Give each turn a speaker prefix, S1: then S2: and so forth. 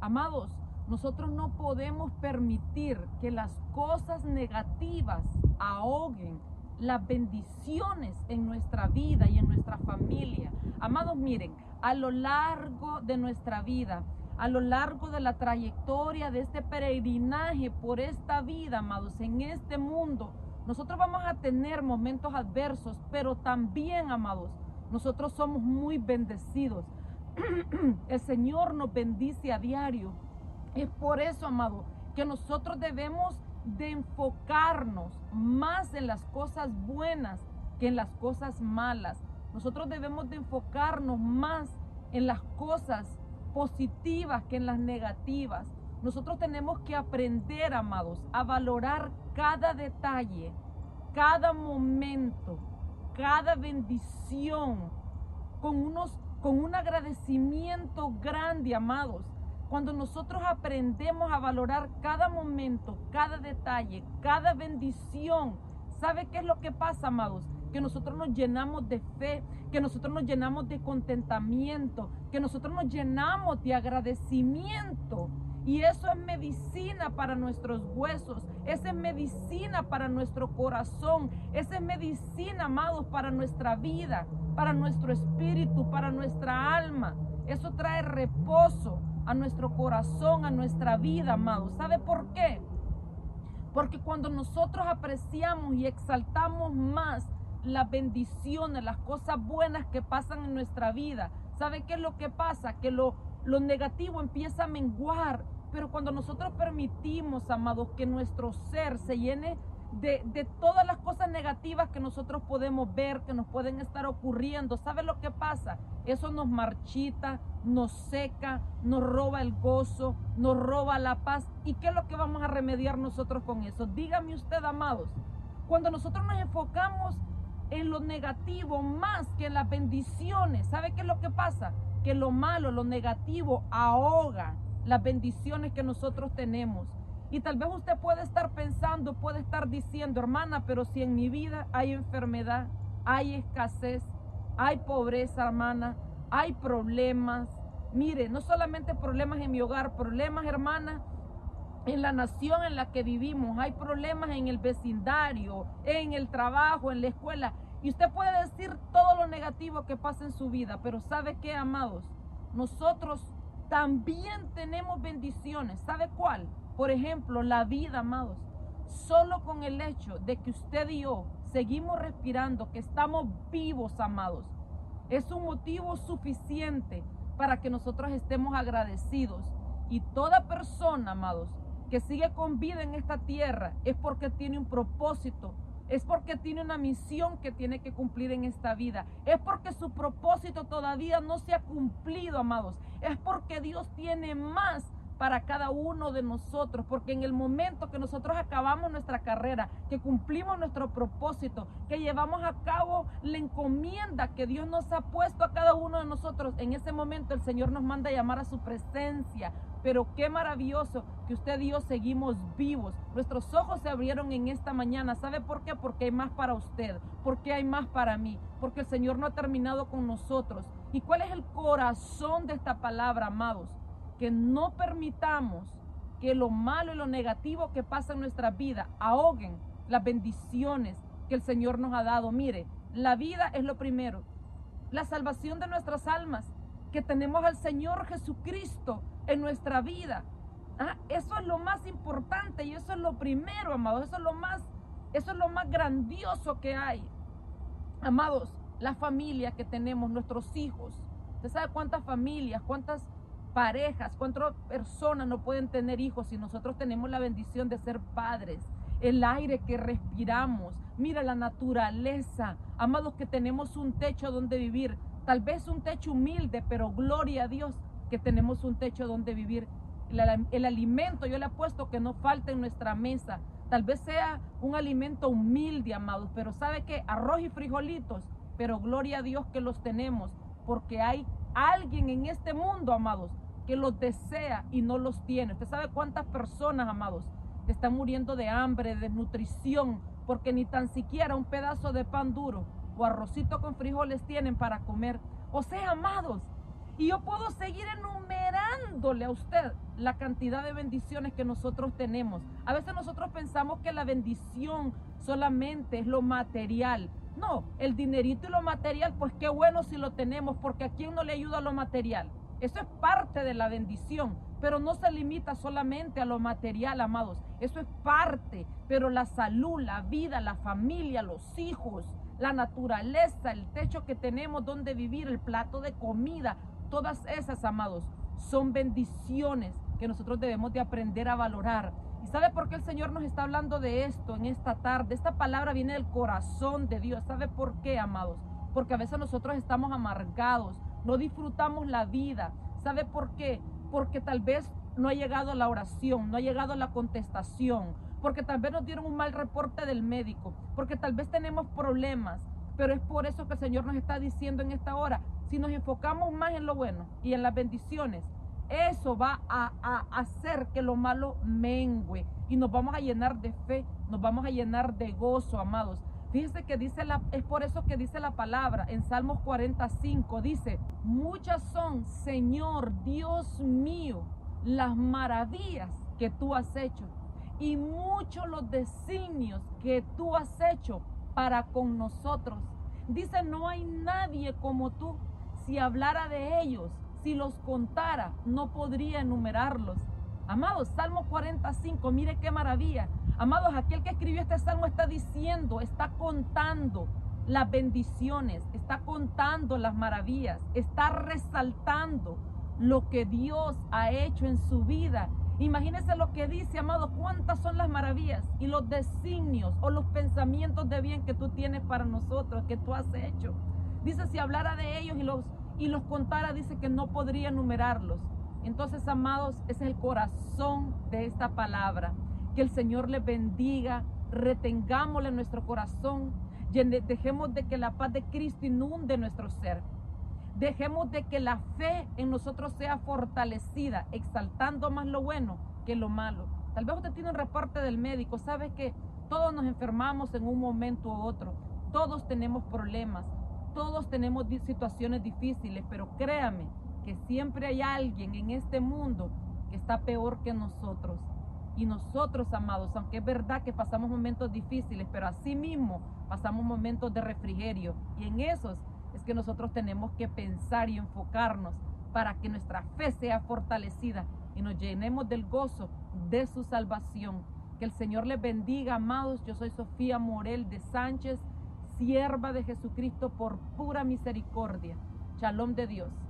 S1: Amados, nosotros no podemos permitir que las cosas negativas ahoguen las bendiciones en nuestra vida y en nuestra familia. Amados, miren, a lo largo de nuestra vida, a lo largo de la trayectoria de este peregrinaje por esta vida, amados, en este mundo, nosotros vamos a tener momentos adversos, pero también, amados, nosotros somos muy bendecidos. El Señor nos bendice a diario. Es por eso, amado, que nosotros debemos de enfocarnos más en las cosas buenas que en las cosas malas. Nosotros debemos de enfocarnos más en las cosas positivas que en las negativas. Nosotros tenemos que aprender, amados, a valorar cada detalle, cada momento, cada bendición con unos con un agradecimiento grande, amados. Cuando nosotros aprendemos a valorar cada momento, cada detalle, cada bendición, ¿sabe qué es lo que pasa, amados? Que nosotros nos llenamos de fe, que nosotros nos llenamos de contentamiento, que nosotros nos llenamos de agradecimiento. Y eso es medicina para nuestros huesos, esa es medicina para nuestro corazón, esa es medicina, amados, para nuestra vida, para nuestro espíritu, para nuestra alma. Eso trae reposo a nuestro corazón, a nuestra vida, amados. ¿Sabe por qué? Porque cuando nosotros apreciamos y exaltamos más las bendiciones, las cosas buenas que pasan en nuestra vida, ¿sabe qué es lo que pasa? Que lo, lo negativo empieza a menguar. Pero cuando nosotros permitimos, amados, que nuestro ser se llene de, todas las cosas negativas que nosotros podemos ver, que nos pueden estar ocurriendo. ¿Sabe lo que pasa? Eso nos marchita, nos seca, nos roba el gozo, nos roba la paz. ¿Y qué es lo que vamos a remediar nosotros con eso? Dígame usted, amados, cuando nosotros nos enfocamos en lo negativo más que en las bendiciones, ¿sabe qué es lo que pasa? Que lo malo, lo negativo ahoga las bendiciones que nosotros tenemos. Y tal vez usted puede estar pensando, puede estar diciendo, hermana, pero si en mi vida hay enfermedad, hay escasez, hay pobreza, hermana, hay problemas. Mire, no solamente problemas en mi hogar, problemas, hermana, en la nación en la que vivimos, hay problemas en el vecindario, en el trabajo, en la escuela. Y usted puede decir todo lo negativo que pasa en su vida, pero ¿sabe qué, amados? Nosotros también tenemos bendiciones. ¿Sabe cuál? Por ejemplo, la vida, amados. Solo con el hecho de que usted y yo seguimos respirando, que estamos vivos, amados, es un motivo suficiente para que nosotros estemos agradecidos. Y toda persona, amados, que sigue con vida en esta tierra es porque tiene un propósito, es porque tiene una misión que tiene que cumplir en esta vida. Es porque su propósito todavía no se ha cumplido, amados. Es porque Dios tiene más para cada uno de nosotros, porque en el momento que nosotros acabamos nuestra carrera, que cumplimos nuestro propósito, que llevamos a cabo la encomienda que Dios nos ha puesto a cada uno de nosotros, en ese momento el Señor nos manda a llamar a su presencia. Pero qué maravilloso que usted y yo seguimos vivos. Nuestros ojos se abrieron en esta mañana. ¿Sabe por qué? Porque hay más para usted, porque hay más para mí, porque el Señor no ha terminado con nosotros. ¿Y cuál es el corazón de esta palabra, amados? Que no permitamos que lo malo y lo negativo que pasa en nuestra vida ahoguen las bendiciones que el Señor nos ha dado. Mire, la vida es lo primero. La salvación de nuestras almas, que tenemos al Señor Jesucristo en nuestra vida. Ah, eso es lo más importante y eso es lo primero, amados. Eso es lo más, eso es lo más grandioso que hay. Amados, la familia que tenemos, nuestros hijos. ¿Usted sabe cuántas familias, cuántas parejas, cuántas personas no pueden tener hijos si nosotros tenemos la bendición de ser padres? El aire que respiramos, mira la naturaleza, amados que tenemos un techo donde vivir, tal vez un techo humilde, pero gloria a Dios que tenemos un techo donde vivir. El, alimento, yo le apuesto que no falta en nuestra mesa. Tal vez sea un alimento humilde, amados, pero sabe que arroz y frijolitos, pero gloria a Dios que los tenemos, porque hay alguien en este mundo, amados, que los desea y no los tiene. Usted sabe cuántas personas, amados, están muriendo de hambre, de desnutrición, porque ni tan siquiera un pedazo de pan duro o arrocito con frijoles tienen para comer. O sea, amados, Y yo puedo seguir enumerándole a usted la cantidad de bendiciones que nosotros tenemos. A veces nosotros pensamos que la bendición solamente es lo material. No, el dinerito y lo material, pues qué bueno si lo tenemos, porque a quién no le ayuda lo material. Eso es parte de la bendición, pero no se limita solamente a lo material, amados. Eso es parte, pero la salud, la vida, la familia, los hijos, la naturaleza, el techo que tenemos donde vivir, el plato de comida, todas esas, amados, son bendiciones que nosotros debemos de aprender a valorar. ¿Y sabe por qué el Señor nos está hablando de esto en esta tarde? Esta palabra viene del corazón de Dios. ¿Sabe por qué, amados? Porque a veces nosotros estamos amargados, no disfrutamos la vida. ¿Sabe por qué? Porque tal vez no ha llegado la oración, no ha llegado la contestación, porque tal vez nos dieron un mal reporte del médico, porque tal vez tenemos problemas, pero es por eso que el Señor nos está diciendo en esta hora, si nos enfocamos más en lo bueno y en las bendiciones, eso va a, a, hacer que lo malo mengue y nos vamos a llenar de fe, nos vamos a llenar de gozo, amados. Fíjense que dice la, es por eso que dice la palabra en Salmos 45, dice, muchas son, Señor Dios mío, las maravillas que tú has hecho y muchos los designios que tú has hecho para con nosotros. Dice, no hay nadie como tú. Si hablara de ellos, si los contara, no podría enumerarlos. Amados, Salmo 45, mire qué maravilla. Amados, aquel que escribió este salmo está diciendo, está contando las bendiciones, está contando las maravillas, está resaltando lo que Dios ha hecho en su vida. Imagínense lo que dice, amados, cuántas son las maravillas y los designios o los pensamientos de bien que tú tienes para nosotros, que tú has hecho. Dice, si hablara de ellos y los, y los contara, dice que no podría enumerarlos. Entonces, amados, es el corazón de esta palabra. Que el Señor le bendiga, retengámosle en nuestro corazón, dejemos de que la paz de Cristo inunde nuestro ser. Dejemos de que la fe en nosotros sea fortalecida, exaltando más lo bueno que lo malo. Tal vez usted tiene un reporte del médico, sabe que todos nos enfermamos en un momento u otro, todos tenemos problemas, todos tenemos situaciones difíciles, pero créame que siempre hay alguien en este mundo que está peor que nosotros. Y nosotros, amados, aunque es verdad que pasamos momentos difíciles, pero así mismo pasamos momentos de refrigerio. Y en esos es que nosotros tenemos que pensar y enfocarnos para que nuestra fe sea fortalecida y nos llenemos del gozo de su salvación. Que el Señor les bendiga, amados. Yo soy Sofía Morel de Sánchez, sierva de Jesucristo por pura misericordia. Shalom de Dios.